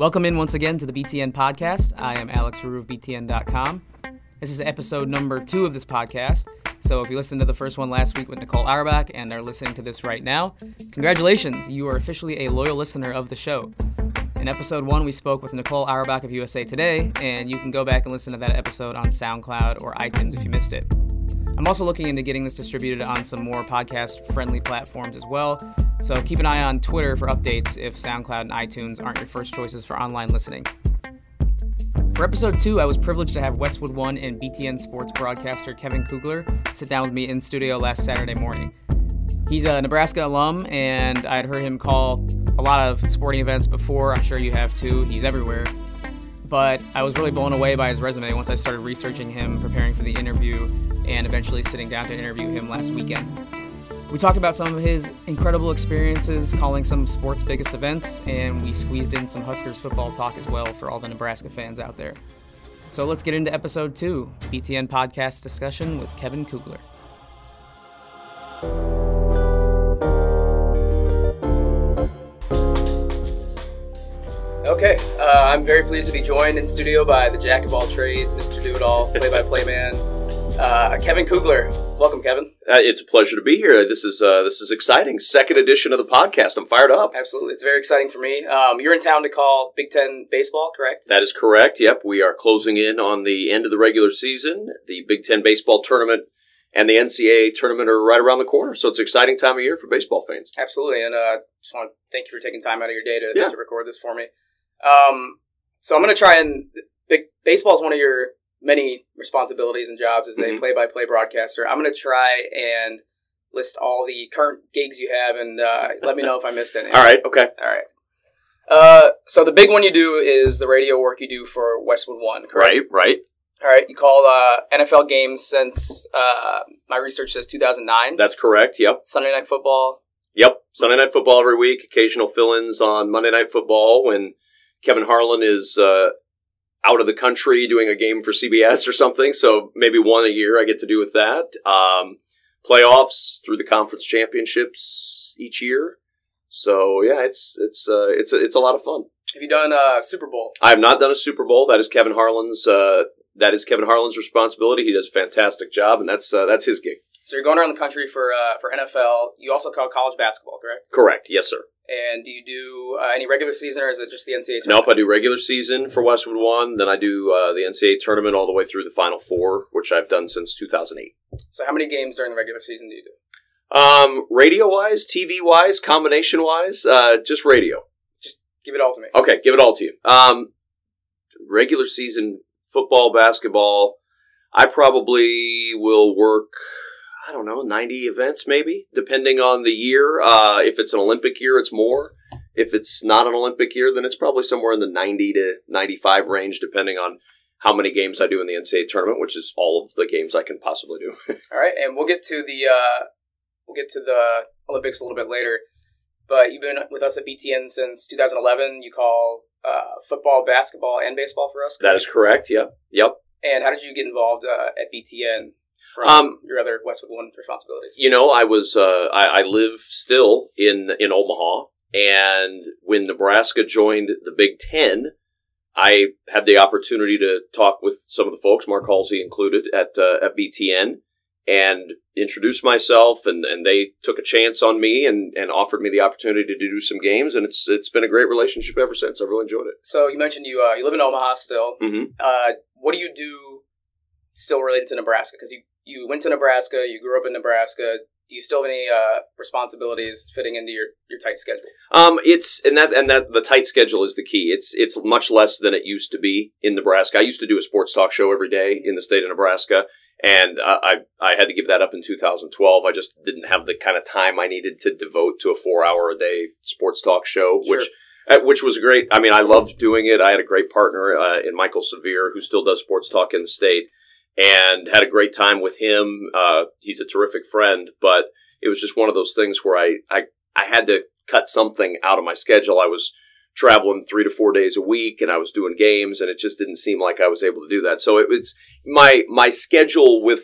Welcome in once again to the BTN podcast. I am Alex Roux of BTN.com. This is episode number two of this podcast. So if you listened to the first one last week with Nicole Auerbach and are listening to this right now, congratulations, you are officially a loyal listener of the show. In episode one, we spoke with Nicole Auerbach of USA Today, and you can go back and listen to that episode on SoundCloud or iTunes if you missed it. I'm also looking into getting this distributed on some more podcast friendly platforms as well. So keep an eye on Twitter for updates if SoundCloud and iTunes aren't your first choices for online listening. For episode two, I was privileged to have Westwood One and BTN sports broadcaster Kevin Kugler sit down with me in studio last Saturday morning. He's a Nebraska alum, and I had heard him call a lot of sporting events before. I'm sure you have too. He's everywhere. But I was really blown away by his resume once I started researching him, preparing for the interview, and eventually sitting down to interview him last weekend. We talked about some of his incredible experiences calling some sports' biggest events, and we squeezed in some Huskers football talk as well for all the Nebraska fans out there. So let's get into episode two BTN podcast discussion with Kevin Kugler. Okay, uh, I'm very pleased to be joined in studio by the jack of all trades, Mr. Do It All, play by play man, uh, Kevin Kugler. Welcome, Kevin. Uh, it's a pleasure to be here. This is uh, this is exciting. Second edition of the podcast. I'm fired up. Absolutely, it's very exciting for me. Um, you're in town to call Big Ten baseball, correct? That is correct. Yep, we are closing in on the end of the regular season. The Big Ten baseball tournament and the NCAA tournament are right around the corner, so it's an exciting time of year for baseball fans. Absolutely, and uh, just want to thank you for taking time out of your day to, yeah. to record this for me. Um, so I'm going to try and big baseball is one of your many responsibilities and jobs as a play by play broadcaster. I'm going to try and list all the current gigs you have and uh, let me know if I missed any. all right. Okay. All right. Uh, so the big one you do is the radio work you do for Westwood One, correct? Right. Right. All right. You call uh, NFL games since uh, my research says 2009. That's correct. Yep. Sunday night football. Yep. Sunday night football every week. Occasional fill-ins on Monday night football when Kevin Harlan is uh, out of the country doing a game for CBS or something. So maybe one a year I get to do with that. Um, playoffs through the conference championships each year. So yeah, it's it's uh, it's a, it's a lot of fun. Have you done a Super Bowl? I have not done a Super Bowl. That is Kevin Harlan's. Uh, that is Kevin Harlan's responsibility. He does a fantastic job, and that's uh, that's his gig. So you're going around the country for uh, for NFL. You also call college basketball, correct? Correct. Yes, sir. And do you do uh, any regular season, or is it just the NCAA? Tournament? Nope, I do regular season for Westwood One. Then I do uh, the NCAA tournament all the way through the Final Four, which I've done since 2008. So how many games during the regular season do you do? Um, radio wise, TV wise, combination wise, uh, just radio. Just give it all to me. Okay, give it all to you. Um, regular season football, basketball. I probably will work I don't know, 90 events maybe, depending on the year. Uh, if it's an Olympic year, it's more. If it's not an Olympic year, then it's probably somewhere in the 90 to 95 range, depending on how many games I do in the NCAA tournament, which is all of the games I can possibly do. all right, and we'll get to the uh, we'll get to the Olympics a little bit later. But you've been with us at BTN since 2011. You call uh, football, basketball, and baseball for us. Correct? That is correct. Yep. Yep. And how did you get involved uh, at BTN? From um, your other Westwood One responsibilities? You know, I was uh, I, I, live still in in Omaha, and when Nebraska joined the Big Ten, I had the opportunity to talk with some of the folks, Mark Halsey included, at uh, at BTN, and introduce myself, and, and they took a chance on me and, and offered me the opportunity to do some games, and it's it's been a great relationship ever since. I've really enjoyed it. So you mentioned you uh, you live in Omaha still. Mm-hmm. Uh, what do you do still related to Nebraska? Because you you went to Nebraska, you grew up in Nebraska. Do you still have any uh, responsibilities fitting into your, your tight schedule? Um, it's and that and that the tight schedule is the key. It's it's much less than it used to be in Nebraska. I used to do a sports talk show every day in the state of Nebraska, and uh, I I had to give that up in 2012. I just didn't have the kind of time I needed to devote to a four hour a day sports talk show, sure. which uh, which was great. I mean, I loved doing it. I had a great partner uh, in Mike'l Severe, who still does sports talk in the state and had a great time with him. Uh, he's a terrific friend, but it was just one of those things where I, I, I had to cut something out of my schedule. I was traveling three to four days a week and I was doing games and it just didn't seem like I was able to do that. So it, it's my, my schedule with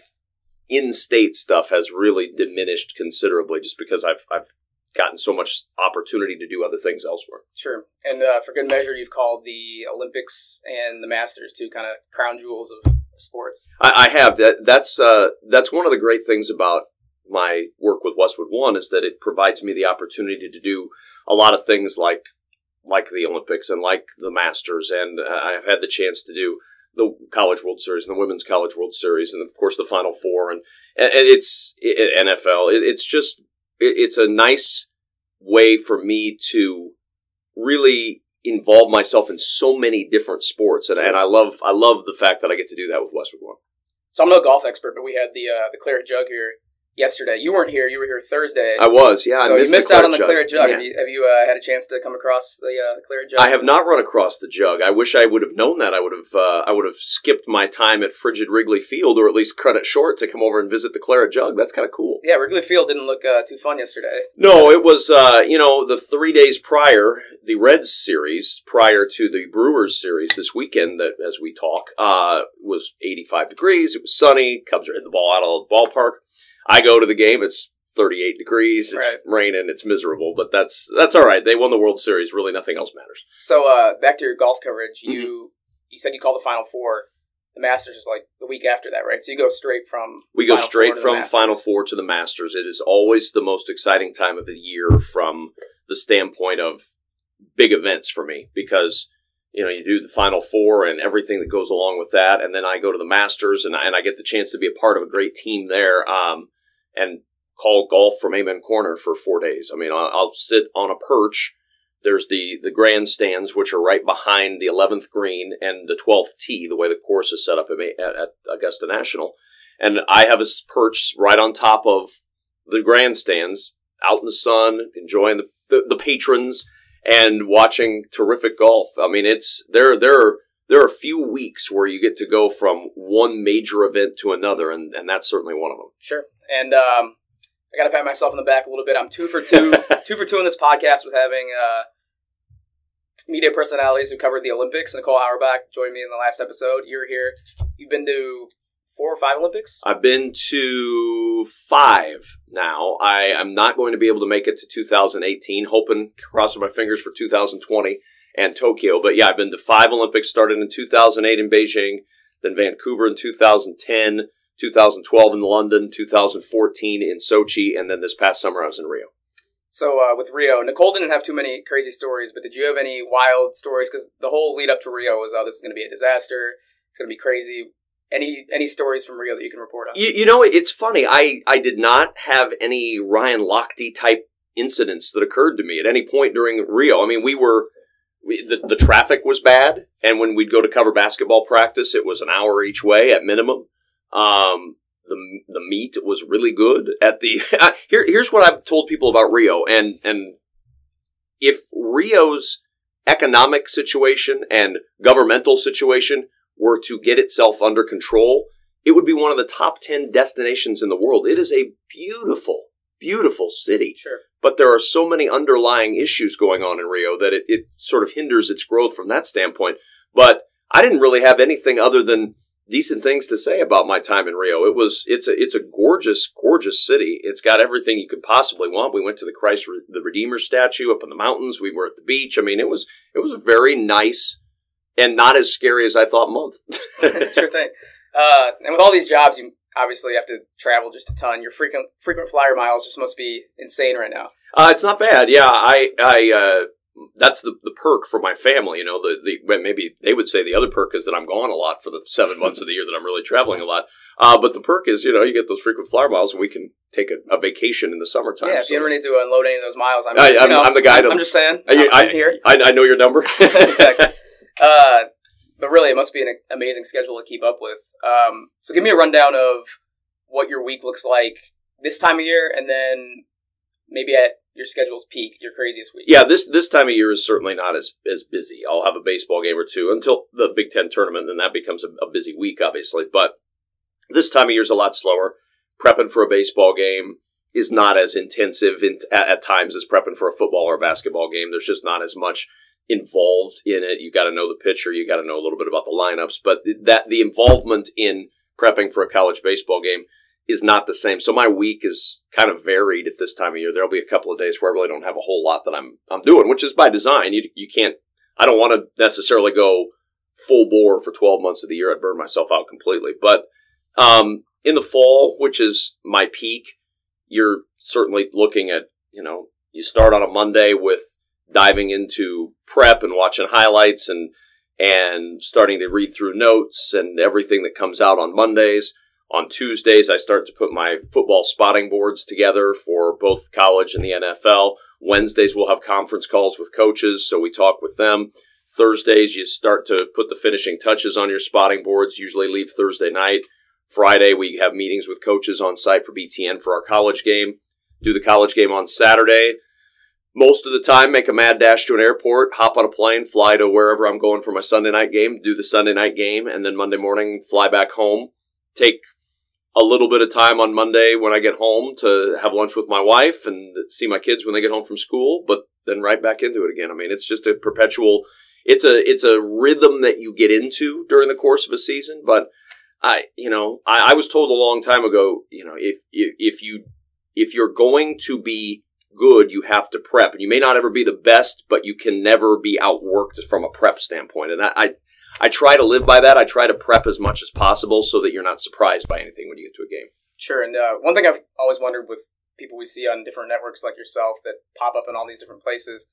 in-state stuff has really diminished considerably just because I've, I've gotten so much opportunity to do other things elsewhere. Sure. And uh, for good measure, you've called the Olympics and the Masters two kind of crown jewels of sports. I, I have that. That's uh, that's one of the great things about my work with Westwood One is that it provides me the opportunity to do a lot of things like like the Olympics and like the Masters, and uh, I've had the chance to do the College World Series and the Women's College World Series, and of course the Final Four, and and it's it, NFL. It, it's just it, it's a nice way for me to really involve myself in so many different sports, and, and I love I love the fact that I get to do that with Westwood One. So I'm no golf expert, but we had the uh, the claret jug here yesterday. You weren't here. You were here Thursday. I was, yeah. So I missed you missed out on the jug. claret jug. Yeah. Have you, have you uh, had a chance to come across the uh, claret jug? I have not run across the jug. I wish I would have known that. I would have. Uh, I would have skipped my time at frigid Wrigley Field, or at least cut it short to come over and visit the claret jug. That's kind of cool. Yeah, Wrigley Field didn't look uh, too fun yesterday. No, it was. Uh, you know, the three days prior, the Reds series prior to the Brewers series this weekend, that as we talk, uh, was 85 degrees. It was sunny. Cubs are hitting the ball out of the ballpark. I go to the game. It's 38 degrees. It's Right. raining. It's miserable, but that's that's all right. They won the World Series. Really, nothing else matters. So uh, back to your golf coverage. Mm-hmm. You you said you called the Final Four. The Masters is like the week after that, right? So you go straight from We go Final Four straight to from. Final Four to the Masters. It is always the most exciting time of the year from the standpoint of big events for me because you know you do the Final Four and everything that goes along with that, and then I go to the Masters and I, and I get the chance to be a part of a great team there um, and call golf from Amen Corner for four days. I mean, I'll, I'll sit on a perch. There's the the grandstands, which are right behind the 11th green and the 12th tee, the way the course is set up at, at, Augusta National and I have a perch right on top of the grandstands, out in the sun, enjoying the, the, the patrons and watching terrific golf. I mean, it's there. There are there are a few weeks where you get to go from one major event to another, and, and that's certainly one of them. Sure. And um, I got to pat myself on the back a little bit. I'm two for two, two for two in this podcast with having uh, media personalities who covered the Olympics. Nicole Auerbach joined me in the last episode. You were here. You've been to four or five Olympics. I've been to five now. I am not going to be able to make it to 2018. Hoping, crossing my fingers for 2020 and Tokyo. But yeah, I've been to five Olympics. Started in 2008 in Beijing, then Vancouver in 2010, 2012 in London, 2014 in Sochi, and then this past summer I was in Rio. So uh, with Rio, Nicole didn't have too many crazy stories, but did you have any wild stories? Because the whole lead up to Rio was, oh, this is going to be a disaster. It's going to be crazy. Any any stories from Rio that you can report on? You, you know, it's funny. I, I did not have any Ryan Lochte type incidents that occurred to me at any point during Rio. I mean, we were we, the the traffic was bad, and when we'd go to cover basketball practice, it was an hour each way at minimum. Um, the the meat was really good at the. here here's what I've told people about Rio, and and if Rio's economic situation and governmental situation were to get itself under control, it would be one of the top 10 destinations in the world. It is a beautiful, beautiful city. Sure. But there are so many underlying issues going on in Rio that it, it sort of hinders its growth from that standpoint. But I didn't really have anything other than decent things to say about my time in Rio. It was it's a it's a gorgeous gorgeous city. It's got everything you could possibly want. We went to the Christ Re- the Redeemer statue up in the mountains. We were at the beach. I mean, it was it was a very nice and not as scary as I thought month. sure thing. Uh, and with all these jobs, you obviously have to travel just a ton. Your frequent frequent flyer miles just must be insane right now. Uh, it's not bad. Yeah, I, I, uh, that's the, the perk for my family. You know, the, the, maybe they would say the other perk is that I'm gone a lot for the seven months of the year that I'm really traveling a lot. Uh, but the perk is, you know, you get those frequent flyer miles and we can take a, a vacation in the summertime. yeah, if So- you ever need to unload any of those miles, I'm, I- you I'm- know, I'm the guy to- I'm just saying. I- I'm, I- here. I, I know your number. exactly. Uh, but really, it must be an amazing schedule to keep up with. Um, so give me a rundown of what your week looks like this time of year, and then maybe at your schedule's peak, your craziest week. Yeah, this this time of year is certainly not as as busy. I'll have a baseball game or two until the Big Ten tournament, and that becomes a, a busy week, obviously. But this time of year is a lot slower. Prepping for a baseball game is not as intensive in, at, at times as prepping for a football or a basketball game. There's just not as much involved in it. You got to know the pitcher, you got to know a little bit about the lineups, but that the involvement in prepping for a college baseball game is not the same. So my week is kind of varied at this time of year. There'll be a couple of days where I really don't have a whole lot that I'm I'm doing, which is by design. You you can't. I don't want to necessarily go full bore for 12 months of the year. I'd burn myself out completely. But um, in the fall, which is my peak, you're certainly looking at you know you start on a Monday with diving into prep and watching highlights and and starting to read through notes and everything that comes out on Mondays. On Tuesdays, I start to put my football spotting boards together for both college and the NFL. Wednesdays, we'll have conference calls with coaches, so we talk with them. Thursdays, you start to put the finishing touches on your spotting boards, usually leave Thursday night. Friday, we have meetings with coaches on site for BTN for our college game. Do the college game on Saturday most of the time make a mad dash to an airport, hop on a plane, fly to wherever I'm going for my Sunday night game, do the Sunday night game, and then Monday morning fly back home. Take a little bit of time on Monday when I get home to have lunch with my wife and see my kids when they get home from school, but then right back into it again. I mean, it's just a perpetual it's a it's a rhythm that you get into during the course of a season, but I you know, I, I was told a long time ago, you know, if if, you if you're going to be good, you have to prep. And you may not ever be the best, but you can never be outworked from a prep standpoint. And I, I, I try to live by that. I try to prep as much as possible so that you're not surprised by anything when you get to a game. Sure. And uh, one thing I've always wondered with people we see on different networks like yourself that pop up in all these different places,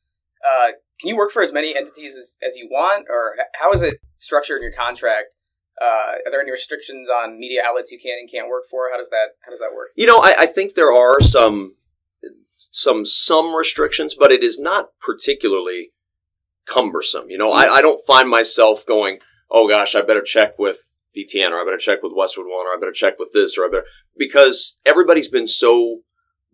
uh, can you work for as many entities as, as you want, or how is it structured in your contract? Uh, are there any restrictions on media outlets you can and can't work for? How does that How does that work? You know, I, I think there are some some some restrictions, but it is not particularly cumbersome. You know, I, I don't find myself going, oh gosh, I better check with BTN or I better check with Westwood One or I better check with this or I better because everybody's been so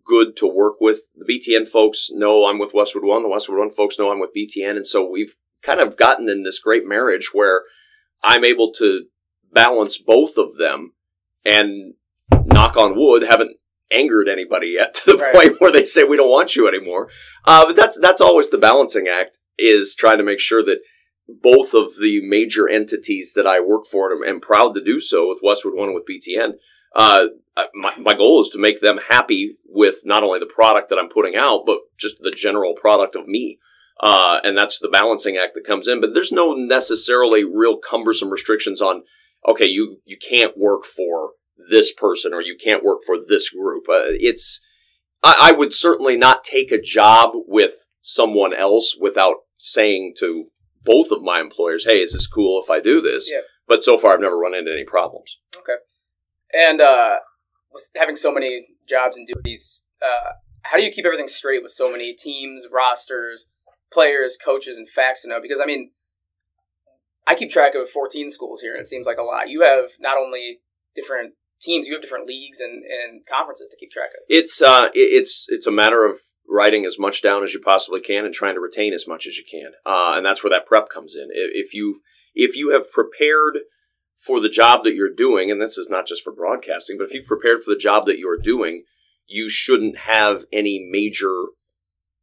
good to work with. The BTN folks know I'm with Westwood One. The Westwood One folks know I'm with BTN, and so we've kind of gotten in this great marriage where I'm able to balance both of them and knock on wood haven't angered anybody yet to the right. point where they say we don't want you anymore. Uh, but that's that's always the balancing act is trying to make sure that both of the major entities that I work for and am proud to do so with Westwood One and with BTN. Uh, my, my goal is to make them happy with not only the product that I'm putting out, but just the general product of me. Uh, and that's the balancing act that comes in. But there's no necessarily real cumbersome restrictions on, okay, you, you can't work for this person or you can't work for this group. Uh, it's, I, I, would certainly not take a job with someone else without saying to both of my employers, hey, is this cool if I do this? Yeah. But so far, I've never run into any problems. Okay. And uh, with having so many jobs and duties, uh, how do you keep everything straight with so many teams, rosters, players, coaches, and facts to know? Because, I mean, I keep track of 14 schools here, and it seems like a lot. You have not only different teams, you have different leagues and, and conferences to keep track of. It's uh, it's it's a matter of writing as much down as you possibly can and trying to retain as much as you can, uh, and that's where that prep comes in. If you if you have prepared for the job that you're doing, and this is not just for broadcasting, but if you've prepared for the job that you're doing, you shouldn't have any major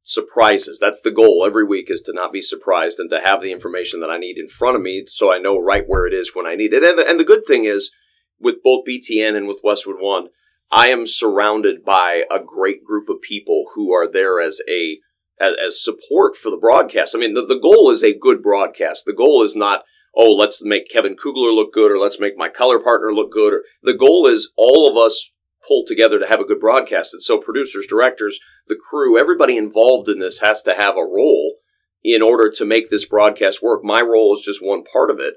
surprises. That's the goal every week is to not be surprised and to have the information that I need in front of me so I know right where it is when I need it. And the, and the good thing is with both BTN and with Westwood One, I am surrounded by a great group of people who are there as a as, as support for the broadcast. I mean, the, the goal is a good broadcast. The goal is not oh let's make Kevin Kugler look good or let's make my color partner look good. Or the goal is all of us pull together to have a good broadcast. And so producers, directors, the crew, everybody involved in this has to have a role in order to make this broadcast work. My role is just one part of it.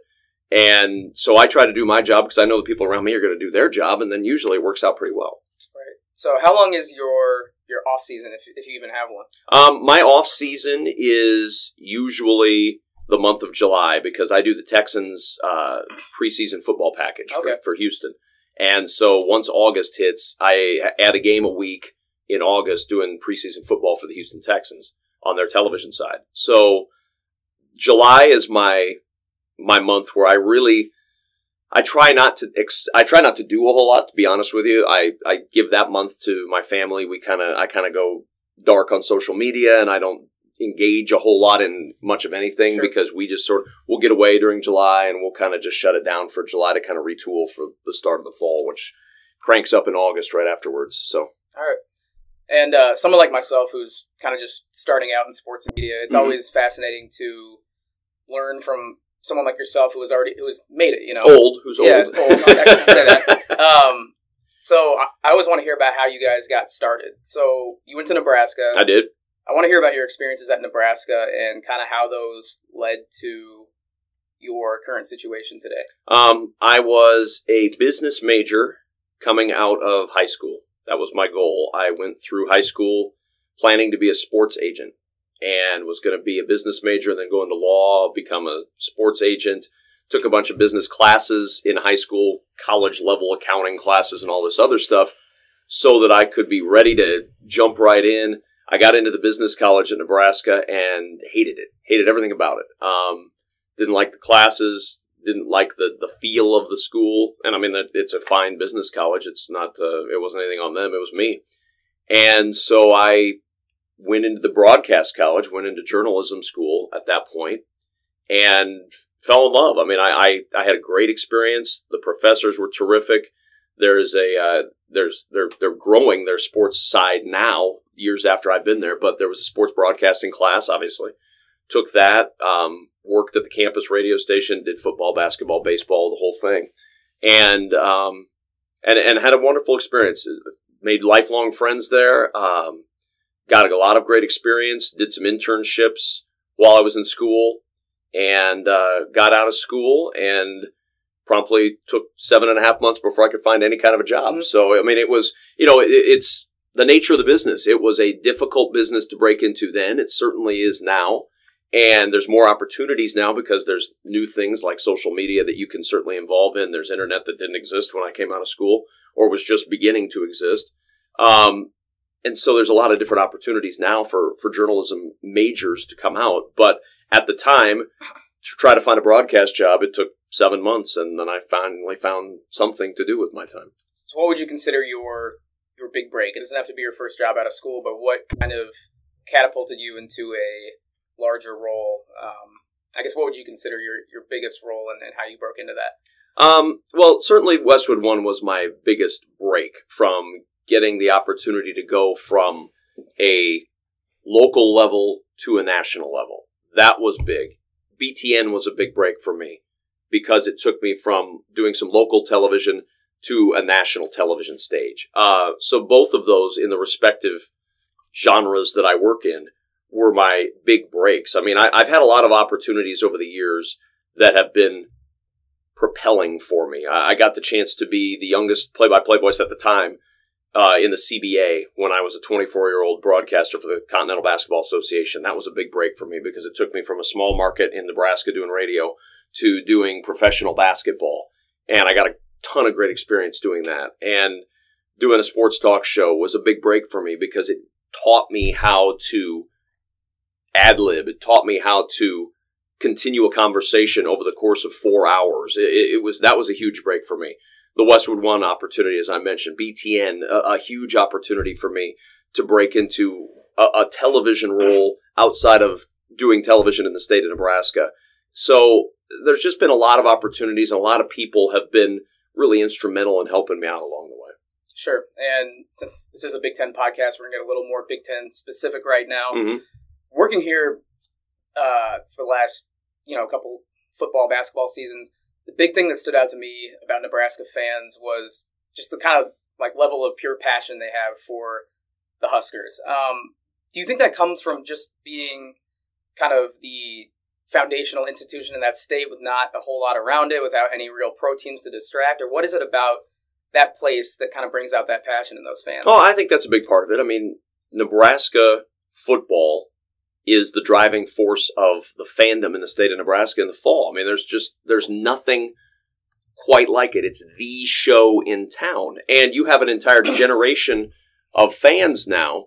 And so I try to do my job because I know the people around me are going to do their job, and then usually it works out pretty well. Right. So how long is your your off season, if if you even have one? Um, my off season is usually the month of July because I do the Texans uh, preseason football package okay. for, for Houston, and so once August hits, I add a game a week in August doing preseason football for the Houston Texans on their television side. So July is my my month where I really I try not to ex- I try not to do a whole lot to be honest with you. I I give that month to my family. We kind of I kind of go dark on social media and I don't engage a whole lot in much of anything sure. because we just sort of we'll get away during July and we'll kind of just shut it down for July to kind of retool for the start of the fall, which cranks up in August right afterwards. So all right. And uh, someone like myself, who's kind of just starting out in sports and media, it's mm-hmm. always fascinating to learn from someone like yourself who has already who has made it. You know, old, who's yeah, old. old. I can say that. Um, so I, I always want to hear about how you guys got started. So you went to Nebraska. I did. I want to hear about your experiences at Nebraska and kind of how those led to your current situation today. Um, I was a business major coming out of high school. That was my goal. I went through high school planning to be a sports agent and was going to be a business major, and then go into law, become a sports agent. Took a bunch of business classes in high school, college level accounting classes, and all this other stuff so that I could be ready to jump right in. I got into the business college at Nebraska and hated it, hated everything about it. Um, didn't like the classes, didn't like the, the feel of the school. And I mean, it's a fine business college. It's not, uh, it wasn't anything on them. It was me. And so I went into the broadcast college, went into journalism school at that point, and fell in love. I mean, I, I, I had a great experience. The professors were terrific. There's a uh, there's they're they're growing their sports side now years after I've been there, but there was a sports broadcasting class. Obviously, took that. Um, worked at the campus radio station, did football, basketball, baseball, the whole thing, and um, and and had a wonderful experience. Made lifelong friends there. Um, got a lot of great experience. Did some internships while I was in school, and uh, got out of school and promptly took seven and a half months before I could find any kind of a job. Mm-hmm. So I mean, it was you know it, it's the nature of the business. It was a difficult business to break into then. It certainly is now. And there's more opportunities now because there's new things like social media that you can certainly involve in. There's internet that didn't exist when I came out of school or was just beginning to exist. Um, and so there's a lot of different opportunities now for, for journalism majors to come out. But at the time, to try to find a broadcast job, it took seven months, and then I finally found something to do with my time. So, what would you consider your your big break? It doesn't have to be your first job out of school, but what kind of catapulted you into a larger role? Um, I guess what would you consider your, your biggest role and, and how you broke into that? Um, well, certainly Westwood One was my biggest break from getting the opportunity to go from a local level to a national level. That was big. BTN was a big break for me because it took me from doing some local television to a national television stage. Uh, so both of those in the respective genres that I work in were my big breaks. I mean, I, have had a lot of opportunities over the years that have been propelling for me. I, I got the chance to be the youngest play-by-play voice at the time uh, in the CBA when I was a 24-year-old broadcaster for the Continental Basketball Association. That was a big break for me because it took me from a small market in Nebraska doing radio to doing professional basketball, and I got a ton of great experience doing that. And doing a sports talk show was a big break for me because it taught me how to ad lib. It taught me how to continue a conversation over the course of four hours. It, it, was that was a huge break for me. The Westwood One opportunity, as I mentioned, BTN, a, a huge opportunity for me to break into a, a television role outside of doing television in the state of Nebraska. So there's just been a lot of opportunities, and a lot of people have been really instrumental in helping me out along the way. Sure. And since this is a Big Ten podcast, we're going to get a little more Big Ten specific right now. Mm-hmm working here uh, for the last you know a couple football basketball seasons, the big thing that stood out to me about Nebraska fans was just the kind of like level of pure passion they have for the Huskers. Um, do you think that comes from just being kind of the foundational institution in that state with not a whole lot around it, without any real pro teams to distract, or what is it about that place that kind of brings out that passion in those fans? Oh, I think that's a big part of it. I mean, Nebraska football is the driving force of the fandom in the state of Nebraska in the fall. I mean, there's just there's nothing quite like it. It's the show in town, and you have an entire generation of fans now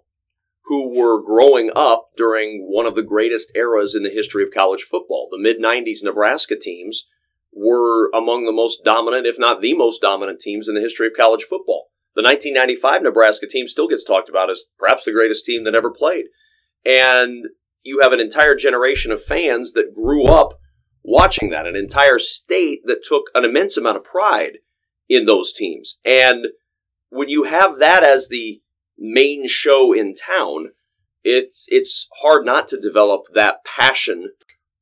who were growing up during one of the greatest eras in the history of college football. The mid 90s Nebraska teams were among the most dominant, if not the most dominant teams in the history of college football. The 1995 Nebraska team still gets talked about as perhaps the greatest team that ever played. And you have an entire generation of fans that grew up watching that, an entire state that took an immense amount of pride in those teams. And when you have that as the main show in town, it's it's hard not to develop that passion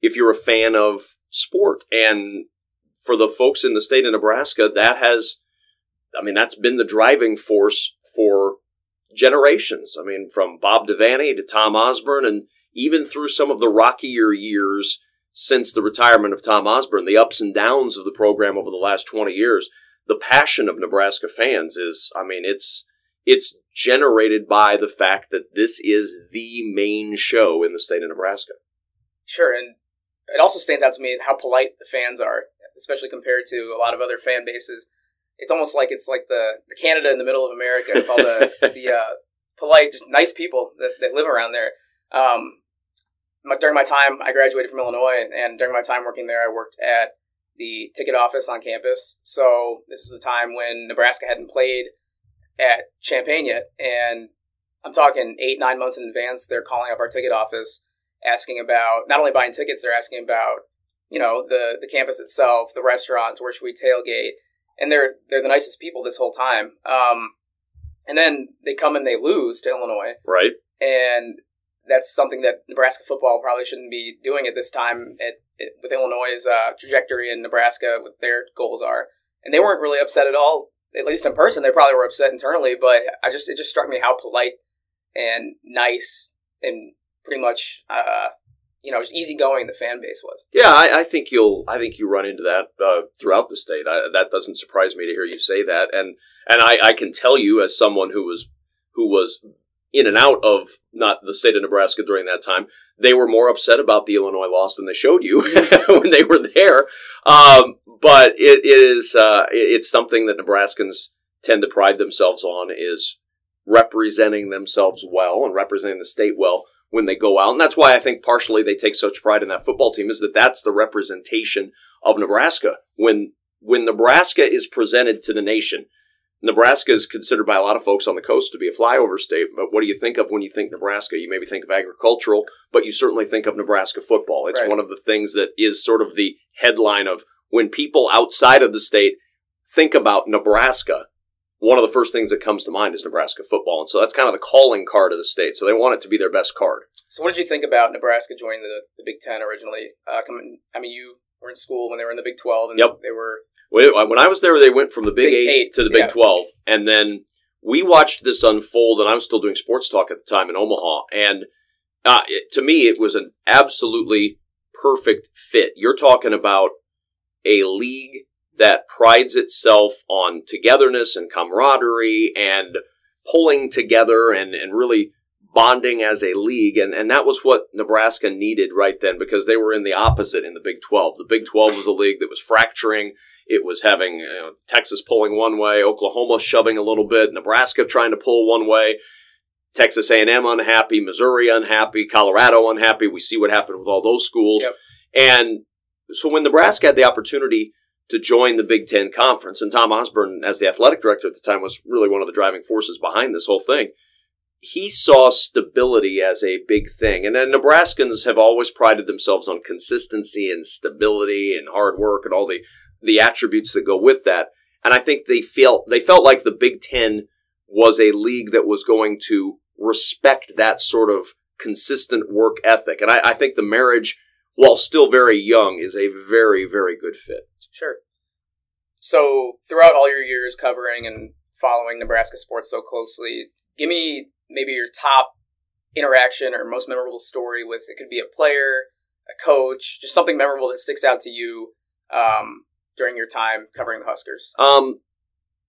if you're a fan of sport. And for the folks in the state of Nebraska, that has, I mean, that's been the driving force for generations. I mean, from Bob Devaney to Tom Osborne, and even through some of the rockier years since the retirement of Tom Osborne, the ups and downs of the program over the last 20 years, the passion of Nebraska fans is, I mean, it's, it's generated by the fact that this is the main show in the state of Nebraska. Sure. And it also stands out to me how polite the fans are, especially compared to a lot of other fan bases. It's almost like it's like the, the Canada in the middle of America, all the, the uh, polite, just nice people that, that live around there. Um, during my time, I graduated from Illinois, and during my time working there, I worked at the ticket office on campus. So this is the time when Nebraska hadn't played at Champaign yet, and I'm talking eight, nine months in advance. They're calling up our ticket office, asking about not only buying tickets, they're asking about you know the the campus itself, the restaurants, where should we tailgate, and they're they're the nicest people this whole time. Um, and then they come and they lose to Illinois, right? And that's something that Nebraska football probably shouldn't be doing at this time at, at, with Illinois' uh, trajectory in Nebraska, what their goals are. And they weren't really upset at all, at least in person. They probably were upset internally, but I just it just struck me how polite and nice and pretty much uh, you know just easygoing the fan base was. Yeah, I, I think you'll I think you run into that uh, throughout the state. I, that doesn't surprise me to hear you say that, and and I, I can tell you as someone who was who was in and out of not the state of Nebraska during that time, they were more upset about the Illinois loss than they showed you when they were there. Um, but it is uh, it's something that Nebraskans tend to pride themselves on is representing themselves well and representing the state well when they go out, and that's why I think partially they take such pride in that football team is that that's the representation of Nebraska. When when Nebraska is presented to the nation Nebraska is considered by a lot of folks on the coast to be a flyover state, but what do you think of when you think Nebraska? You maybe think of agricultural, but you certainly think of Nebraska football. It's right. one of the things that is sort of the headline of when people outside of the state think about Nebraska, one of the first things that comes to mind is Nebraska football. And so that's kind of the calling card of the state. So they want it to be their best card. So what did you think about Nebraska joining the, the Big Ten originally? Uh, coming, I mean, you were in school when they were in the Big 12 and yep. they were when I was there, they went from the Big, Big Eight, Eight, to the Big yeah. Twelve, and then we watched this unfold. And I was still doing sports talk at the time in Omaha, and uh, it, to me, it was an absolutely perfect fit. You're talking about a league that prides itself on togetherness and camaraderie and pulling together and, and really bonding as a league. And, and that was what Nebraska needed right then because they were in the opposite in the Big 12. The Big 12 was a league that was fracturing. It was having you know, Texas pulling one way, Oklahoma shoving a little bit, Nebraska trying to pull one way, Texas A&M unhappy, Missouri unhappy, Colorado unhappy. We see what happened with all those schools. Yep. And so when Nebraska had the opportunity to join the Big Ten Conference, and Tom Osborne, as the athletic director at the time, was really one of the driving forces behind this whole thing. He saw stability as a big thing. And then Nebraskans have always prided themselves on consistency and stability and hard work and all the the attributes that go with that. And I think they felt they felt like the Big Ten was a league that was going to respect that sort of consistent work ethic. And I, I think the marriage, while still very young, is a very, very good fit. Sure. So throughout all your years covering and following Nebraska sports so closely, give me maybe your top interaction or most memorable story with it could be a player, a coach, just something memorable that sticks out to you um, during your time covering the Huskers? Um,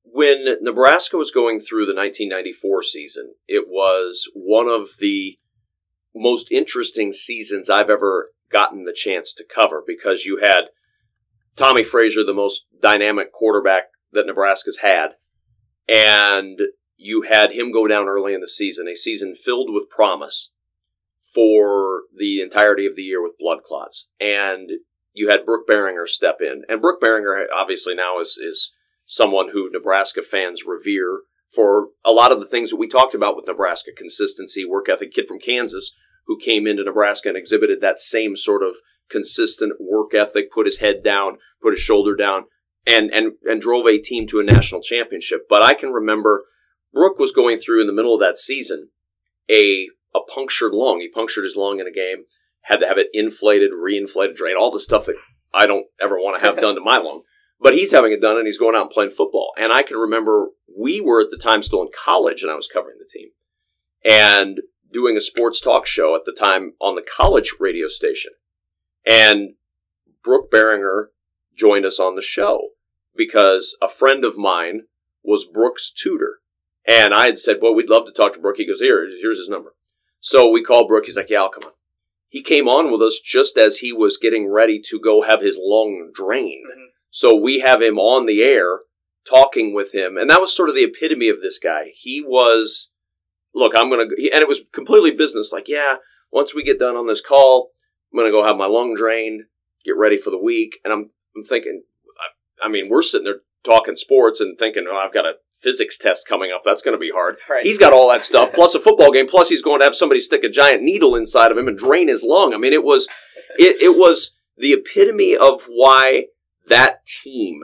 when Nebraska was going through the 1994 season, it was one of the most interesting seasons I've ever gotten the chance to cover because you had Tommie Frazier, the most dynamic quarterback that Nebraska's had, and you had him go down early in the season, a season filled with promise for the entirety of the year with blood clots. And you had Brook Berringer step in, and Brook Berringer obviously now is is someone who Nebraska fans revere for a lot of the things that we talked about with Nebraska consistency, work ethic. Kid from Kansas who came into Nebraska and exhibited that same sort of consistent work ethic, put his head down, put his shoulder down, and and and drove a team to a national championship. But I can remember Brook was going through in the middle of that season a a punctured lung. He punctured his lung in a game, had to have it inflated, reinflated, drained, all the stuff that I don't ever want to have done to my lung. But he's having it done and he's going out and playing football. And I can remember we were at the time still in college and I was covering the team and doing a sports talk show at the time on the college radio station. And Brook Berringer joined us on the show because a friend of mine was Brook's tutor. And I had said, well, we'd love to talk to Brook. He goes, here, here's his number. So we called Brook. He's like, yeah, I'll come on. He came on with us just as he was getting ready to go have his lung drained. Mm-hmm. So we have him on the air talking with him. And that was sort of the epitome of this guy. He was, look, I'm going to, and it was completely business. Like, yeah, once we get done on this call, I'm going to go have my lung drained, get ready for the week. And I'm, I'm thinking, I, I mean, we're sitting there talking sports and thinking, oh, I've got a physics test coming up. That's going to be hard. Right. He's got all that stuff, plus a football game, plus he's going to have somebody stick a giant needle inside of him and drain his lung. I mean, it was, it, it was the epitome of why that team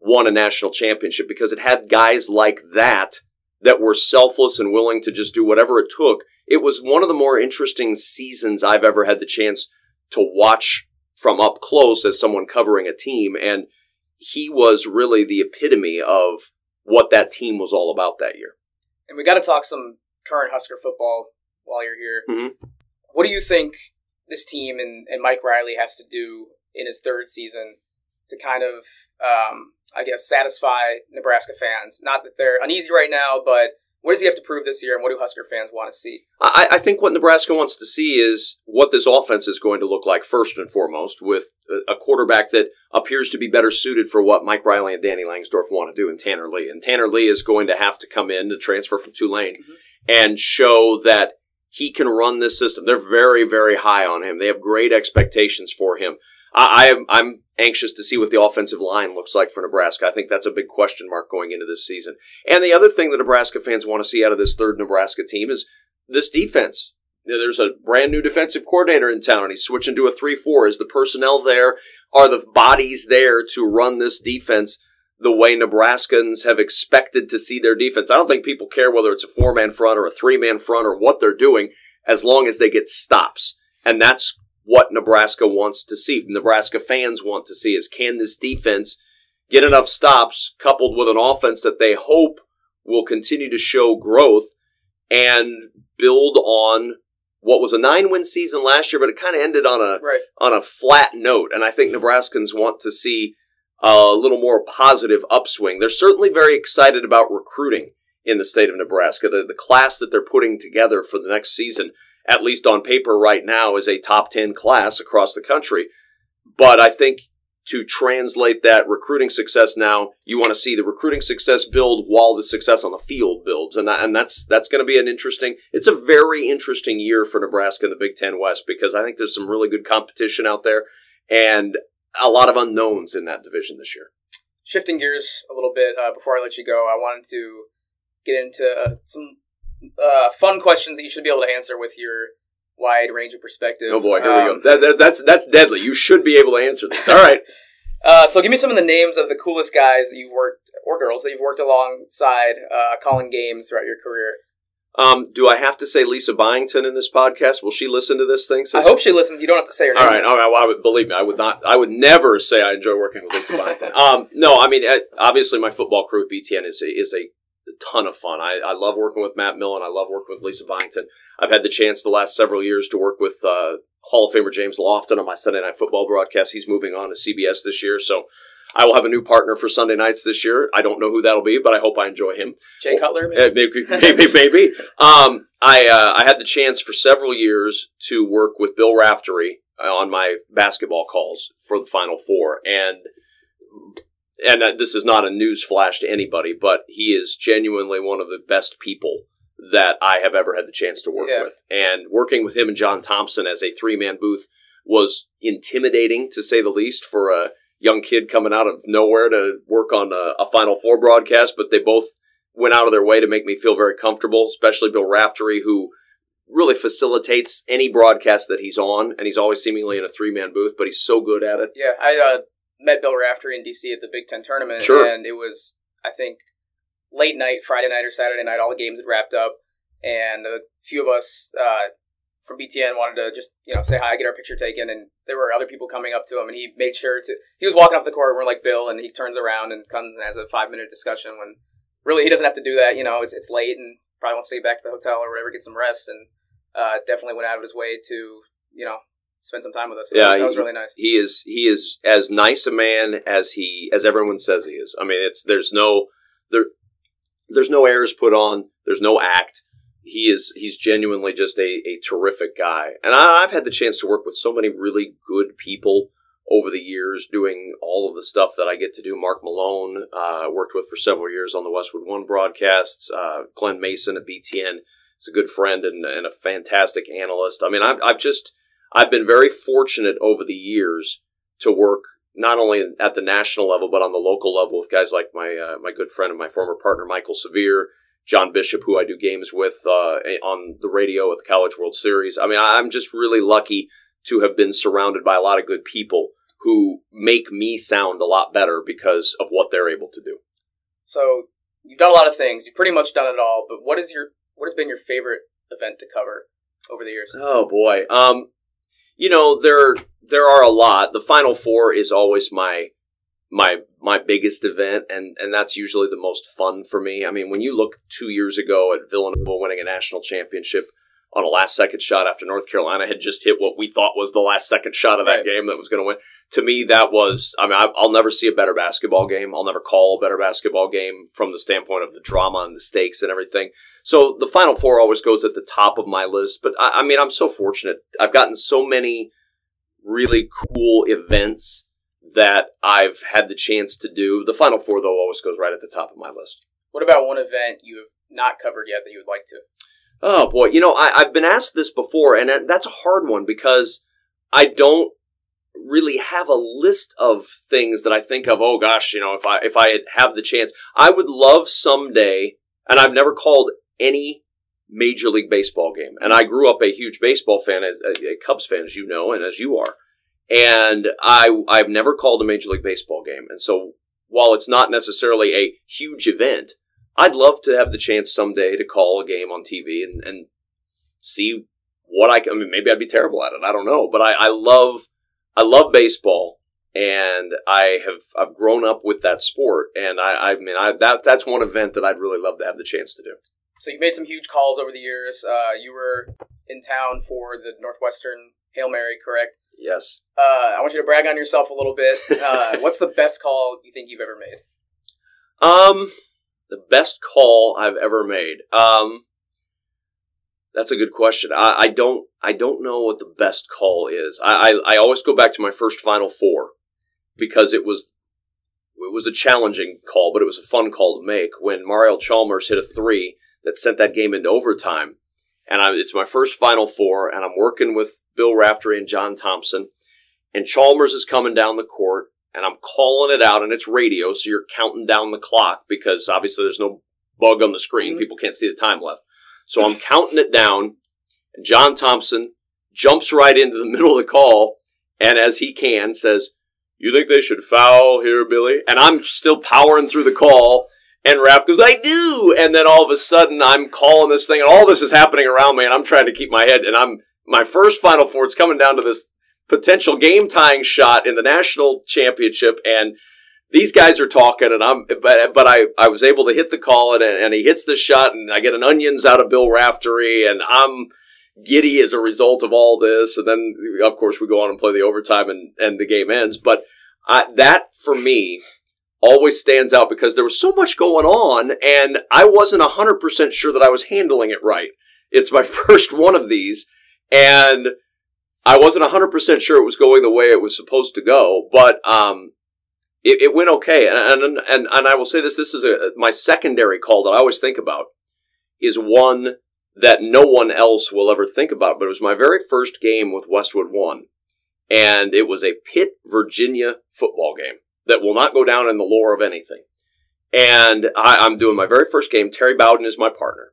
won a national championship because it had guys like that that were selfless and willing to just do whatever it took. It was one of the more interesting seasons I've ever had the chance to watch from up close as someone covering a team. And he was really the epitome of what that team was all about that year. And we got to talk some current Husker football while you're here. Mm-hmm. What do you think this team and, and Mike Riley has to do in his third season to kind of, um, I guess, satisfy Nebraska fans? Not that they're uneasy right now, but what does he have to prove this year, and what do Husker fans want to see? I, I, think what Nebraska wants to see is what this offense is going to look like first and foremost, with a quarterback that appears to be better suited for what Mike Riley and Danny Langsdorf want to do in Tanner Lee. And Tanner Lee is going to have to come in to transfer from Tulane mm-hmm. and show that he can run this system. They're very, very high on him. They have great expectations for him. I, am I'm anxious to see what the offensive line looks like for Nebraska. I think that's a big question mark going into this season. And the other thing that Nebraska fans want to see out of this third Nebraska team is this defense. There's a brand new defensive coordinator in town, and he's switching to a 3 4. Is the personnel there? Are the bodies there to run this defense the way Nebraskans have expected to see their defense? I don't think people care whether it's a four man front or a three man front or what they're doing, as long as they get stops. And that's what Nebraska wants to see. Nebraska fans want to see is can this defense get enough stops coupled with an offense that they hope will continue to show growth and build on what was a nine win season last year, but it kind of ended on a right. on a flat note. And I think Nebraskans want to see a little more positive upswing. They're certainly very excited about recruiting in the state of Nebraska. The, the class that they're putting together for the next season at least on paper right now, is a top 10 class across the country. But I think to translate that recruiting success now, you want to see the recruiting success build while the success on the field builds, and that, and that's that's going to be an interesting. It's a very interesting year for Nebraska in the Big Ten West because I think there's some really good competition out there, and a lot of unknowns in that division this year. Shifting gears a little bit uh, before I let you go, I wanted to get into uh, some uh, fun questions that you should be able to answer with your wide range of perspective. Oh boy, here um, we go. Um, that, that, that's that's deadly. You should be able to answer this. All right. uh, so give me some of the names of the coolest guys that you've worked or girls that you've worked alongside uh, calling games throughout your career. Um, do I have to say Lisa Byington in this podcast? Will she listen to this thing? I hope she listens. You don't have to say her name. All right, all right. Well, I would believe me. I would not. I would never say I enjoy working with Lisa Byington. um, no, I mean, obviously, my football crew at BTN is a, is a ton of fun. I, I love working with Matt Millen. I love working with Lisa Byington. I've had the chance the last several years to work with uh, Hall of Famer James Lofton on my Sunday Night Football broadcast. He's moving on to CBS this year, so I will have a new partner for Sunday nights this year. I don't know who that'll be, but I hope I enjoy him. Jay Cutler, maybe, maybe, maybe. maybe. Um, I uh, I had the chance for several years to work with Bill Raftery on my basketball calls for the Final Four, and and uh, this is not a news flash to anybody, but he is genuinely one of the best people that I have ever had the chance to work yeah. with. And working with him and John Thompson as a three man booth was intimidating to say the least for a young kid coming out of nowhere to work on a, a Final Four broadcast, but they both went out of their way to make me feel very comfortable, especially Bill Raftery, who really facilitates any broadcast that he's on, and he's always seemingly in a three man booth, but he's so good at it. Yeah, I uh, met Bill Raftery in DC at the Big Ten tournament, sure. and it was I think late night, Friday night or Saturday night. All the games had wrapped up, and a few of us uh, from BTN wanted to just you know say hi, get our picture taken, and there were other people coming up to him, and he made sure to. He was walking off the court, and we're like Bill, and he turns around and comes and has a five minute discussion when really he doesn't have to do that. You know, it's it's late and probably wants to get back to the hotel or whatever, get some rest, and uh, definitely went out of his way to you know spend some time with us. So yeah, that, was really nice. He is he is as nice a man as he as everyone says he is. I mean, it's there's no there there's no airs put on. There's no act. He is he's genuinely just a, a terrific guy, and I, I've had the chance to work with so many really good people over the years doing all of the stuff that I get to do. Mark Malone, uh, worked with for several years on the Westwood One broadcasts. Uh, Glenn Mason at BTN is a good friend and, and a fantastic analyst. I mean, I've, I've just, I've been very fortunate over the years to work not only at the national level, but on the local level with guys like my, uh, my good friend and my former partner, Mike'l Severe, John Bishop, who I do games with uh, on the radio at the College World Series. I mean, I'm just really lucky to have been surrounded by a lot of good people who make me sound a lot better because of what they're able to do. So you've done a lot of things. You've pretty much done it all. But what is your what has been your favorite event to cover over the years? Oh boy, um, you know there there are a lot. The Final Four is always my my my biggest event, and and that's usually the most fun for me. I mean, when you look two years ago at Villanova winning a national championship on a last second shot after North Carolina had just hit what we thought was the last second shot of that right. game that was going to win. To me, that was, I mean, I'll never see a better basketball game. I'll never call a better basketball game from the standpoint of the drama and the stakes and everything. So the Final Four always goes at the top of my list. But I, I mean, I'm so fortunate. I've gotten so many really cool events that I've had the chance to do. The Final Four, though, always goes right at the top of my list. What about one event you have not covered yet that you would like to? Oh boy, you know I, I've been asked this before, and that's a hard one because I don't really have a list of things that I think of. Oh gosh, you know, if I if I have the chance, I would love someday. And I've never called any Major League Baseball game, and I grew up a huge baseball fan, a, a Cubs fan, as you know, and as you are. And I I've never called a Major League Baseball game, and so while it's not necessarily a huge event, I'd love to have the chance someday to call a game on TV and, and see what I can. I mean, maybe I'd be terrible at it. I don't know, but I, I love I love baseball, and I have I've grown up with that sport, and I, I mean I, that that's one event that I'd really love to have the chance to do. So you've made some huge calls over the years. Uh, you were in town for the Northwestern Hail Mary, correct? Yes. Uh, I want you to brag on yourself a little bit. Uh, what's the best call you think you've ever made? Um, the best call I've ever made. Um, that's a good question. I, I, don't. I don't know what the best call is. I, I, I always go back to my first Final Four because it was it was a challenging call, but it was a fun call to make when Mario Chalmers hit a three that sent that game into overtime. And I, it's my first Final Four, and I'm working with Bill Raftery and John Thompson, and Chalmers is coming down the court, and I'm calling it out, and it's radio, so you're counting down the clock because obviously there's no bug on the screen. Mm-hmm. People can't see the time left. So I'm counting it down, and John Thompson jumps right into the middle of the call, and as he can, says, You think they should foul here, Billy? And I'm still powering through the call, and Raph goes, I do! And then all of a sudden, I'm calling this thing, and all this is happening around me, and I'm trying to keep my head, and I'm my first Final Four. It's coming down to this potential game tying shot in the national championship and these guys are talking and I'm, but, but I, I was able to hit the call and, and he hits the shot and I get an onions out of Bill Raftery and I'm giddy as a result of all this. And then of course we go on and play the overtime and, and the game ends. But I, that for me always stands out because there was so much going on and I wasn't hundred percent sure that I was handling it right. It's my first one of these and I wasn't 100% sure it was going the way it was supposed to go, but um, it, it, went okay. And, and, and, and I will say this, this is a, my secondary call that I always think about is one that no one else will ever think about, but it was my very first game with Westwood One. And it was a Pitt, Virginia football game that will not go down in the lore of anything. And I, I'm doing my very first game. Terry Bowden is my partner.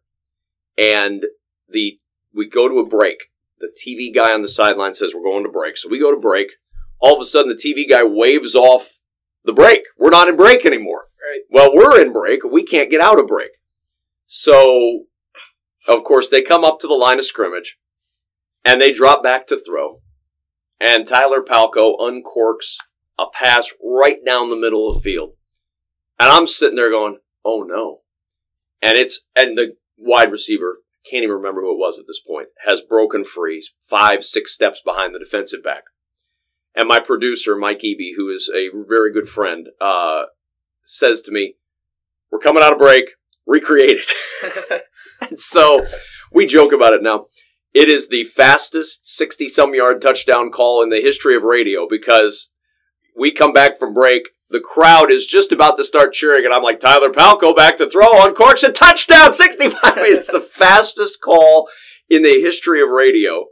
And the, we go to a break the TV guy on the sideline says we're going to break. So we go to break. All of a sudden, the TV guy waves off the break. We're not in break anymore. Right. Well, we're in break. We can't get out of break. So, of course, they come up to the line of scrimmage and they drop back to throw. And Tyler Palko uncorks a pass right down the middle of the field. And I'm sitting there going, oh no. And it's, and the wide receiver, can't even remember who it was at this point, has broken free five, six steps behind the defensive back. And my producer, Mike Eby, who is a very good friend, uh, says to me, we're coming out of break, recreate it. and so we joke about it now. It is the fastest 60 some yard touchdown call in the history of radio because we come back from break. The crowd is just about to start cheering, and I'm like, Tyler Palko back to throw on corks a touchdown, 65. I mean, it's the fastest call in the history of radio.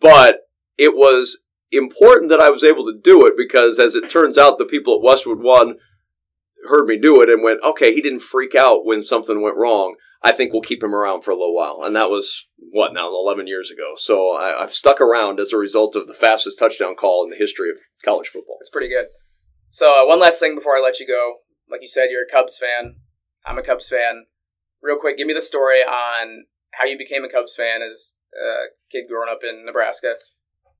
But it was important that I was able to do it because, as it turns out, the people at Westwood One heard me do it and went, okay, he didn't freak out when something went wrong. I think we'll keep him around for a little while. And that was, what, now, 11 years ago. So I, have stuck around as a result of the fastest touchdown call in the history of college football. It's pretty good. So, uh, one last thing before I let you go. Like you said, you're a Cubs fan. I'm a Cubs fan. Real quick, give me the story on how you became a Cubs fan as a kid growing up in Nebraska.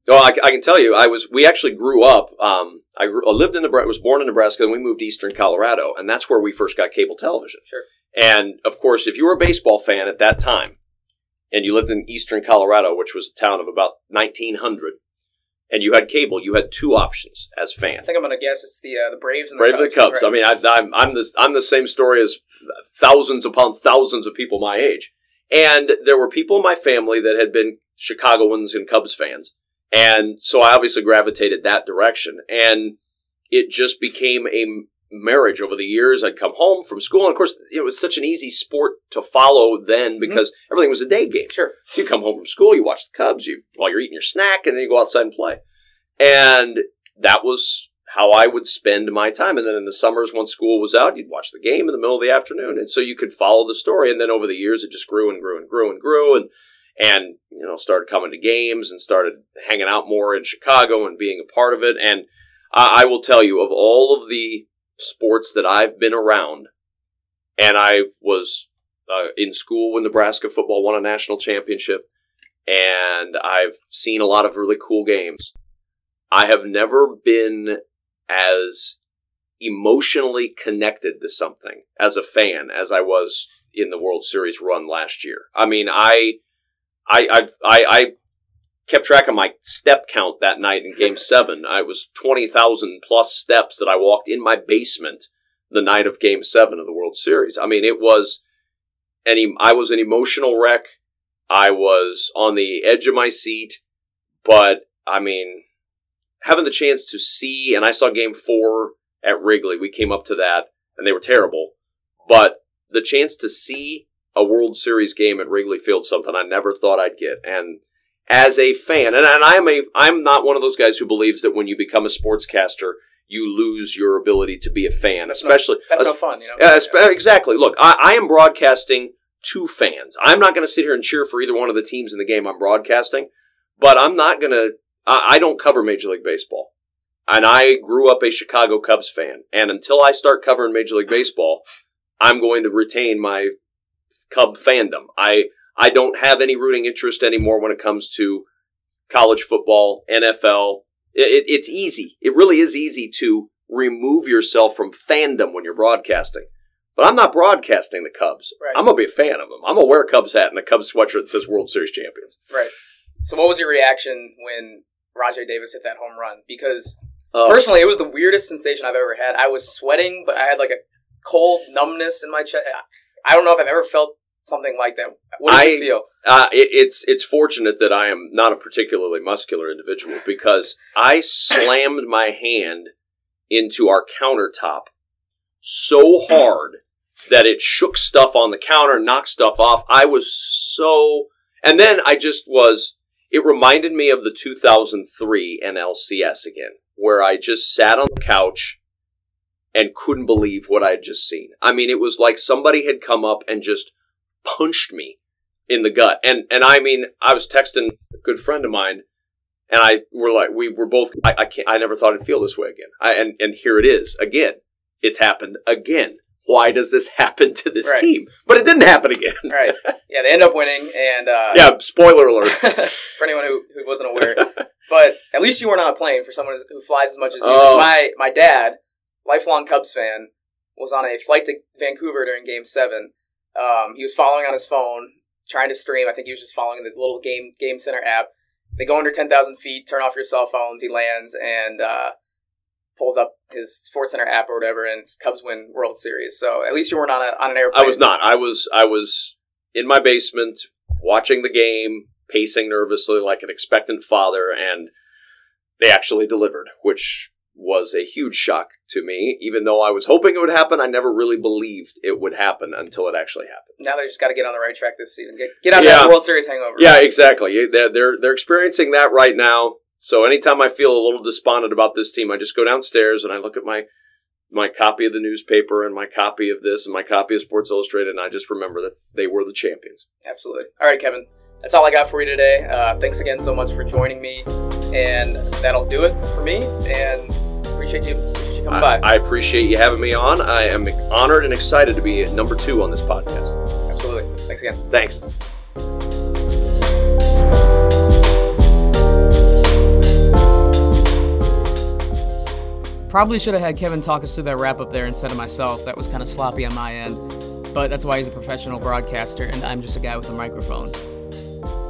Oh, I, I, can tell you, I was. We actually grew up. Um, I, grew, I lived in Nebraska. Was born in Nebraska, and we moved to Eastern Colorado, and that's where we first got cable television. Sure. And of course, if you were a baseball fan at that time, and you lived in Eastern Colorado, which was a town of about nineteen hundred, and you had cable, you had two options as fans. I think I'm going to guess it's the uh, the Braves and the Braves Cubs. the Cubs. Right? I mean, I, I'm I'm the I'm the same story as thousands upon thousands of people my age, and there were people in my family that had been Chicagoans and Cubs fans and so I obviously gravitated that direction. And it just became a marriage over the years. I'd come home from school. And of course, it was such an easy sport to follow then mm-hmm. because mm-hmm. everything was a day game. Sure. You come home from school, you watch the Cubs, you while you're eating your snack, and then you go outside and play. And that was how I would spend my time. And then in the summers, when school was out, you'd watch the game in the middle of the afternoon. And so you could follow the story. And then over the years, it just grew and grew and grew and grew. And and you know started coming to games and started hanging out more in Chicago and being a part of it. And I, I will tell you, of all of the sports that I've been around, and I was uh, in school when Nebraska football won a national championship, and I've seen a lot of really cool games. I have never been as emotionally connected to something as a fan as I was in the World Series run last year. I mean, I I, I, I, I kept track of my step count that night in Game Seven. I was twenty thousand plus steps that I walked in my basement the night of Game Seven of the World Series. I mean, it was any. I was an emotional wreck. I was on the edge of my seat, but I mean, having the chance to see, and I saw Game Four at Wrigley. We came up to that, and they were terrible, but the chance to see a World Series game at Wrigley Field, something I never thought I'd get. And as a fan, and, and I'm a I'm not one of those guys who believes that when you become a sportscaster, you lose your ability to be a fan, especially that's no fun, you know. Uh, yeah. Exactly. Look, I, I am broadcasting to fans. I'm not going to sit here and cheer for either one of the teams in the game I'm broadcasting, but I'm not going to. I don't cover Major League Baseball, and I grew up a Chicago Cubs fan. And until I start covering Major League Baseball, I'm going to retain my Cub fandom. I I don't have any rooting interest anymore when it comes to college football, NFL. It, it, it's easy. It really is easy to remove yourself from fandom when you're broadcasting. But I'm not broadcasting the Cubs. Right. I'm gonna be a fan of them. I'm gonna wear a Cubs hat and a Cubs sweatshirt that says World Series champions. Right. So, what was your reaction when Rajai Davis hit that home run? Because uh, personally, it was the weirdest sensation I've ever had. I was sweating, but I had like a cold numbness in my chest. I don't know if I've ever felt something like that. What do you feel? Uh, it, it's it's fortunate that I am not a particularly muscular individual because I slammed my hand into our countertop so hard that it shook stuff on the counter, knocked stuff off. I was so, and then I just was. It reminded me of the 2003 NLCS again, where I just sat on the couch and couldn't believe what I had just seen. I mean, it was like somebody had come up and just punched me in the gut. And and I mean, I was texting a good friend of mine, and I were like, we were both. I, I can't. I never thought I'd feel this way again. I, and and here it is again. It's happened again. why does this happen to this Right. team? But it didn't happen again. right. Yeah, they end up winning, and uh, Yeah, spoiler alert. for anyone who, who wasn't aware. But at least you weren't on a plane for someone who flies as much as you. Oh. My my dad, lifelong Cubs fan, was on a flight to Vancouver during Game Seven. Um, he was following on his phone, trying to stream. I think he was just following the little game Game Center app. They go under ten thousand feet. Turn off your cell phones. He lands and uh, pulls up his Sports Center app or whatever, and Cubs win World Series. So at least you weren't on a on an airplane. I was not. I was I was in my basement watching the game, pacing nervously like an expectant father, and they actually delivered, which was a huge shock to me. Even though I was hoping it would happen, I never really believed it would happen until it actually happened. Now they just got to get on the right track this season. Get get out of Yeah. that World Series hangover. Yeah, exactly. They're they're they're experiencing that right now. So anytime I feel a little despondent about this team, I just go downstairs and I look at my my copy of the newspaper and my copy of this and my copy of Sports Illustrated, and I just remember that they were the champions. Absolutely. All right, Kevin. That's all I got for you today. Uh, thanks again so much for joining me, and that'll do it for me. And appreciate you, appreciate you coming I, by. I appreciate you having me on. I am honored and excited to be number two on this podcast. Absolutely. Thanks again. Thanks. Probably should have had Kevin talk us through that wrap up there instead of myself. That was kind of sloppy on my end. But that's why he's a professional broadcaster, and I'm just a guy with a microphone.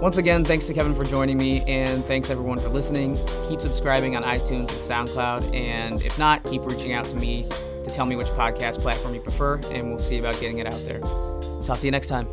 Once again, thanks to Kevin for joining me, and thanks everyone for listening. Keep subscribing on iTunes and SoundCloud, and if not, keep reaching out to me to tell me which podcast platform you prefer, and we'll see about getting it out there. Talk to you next time.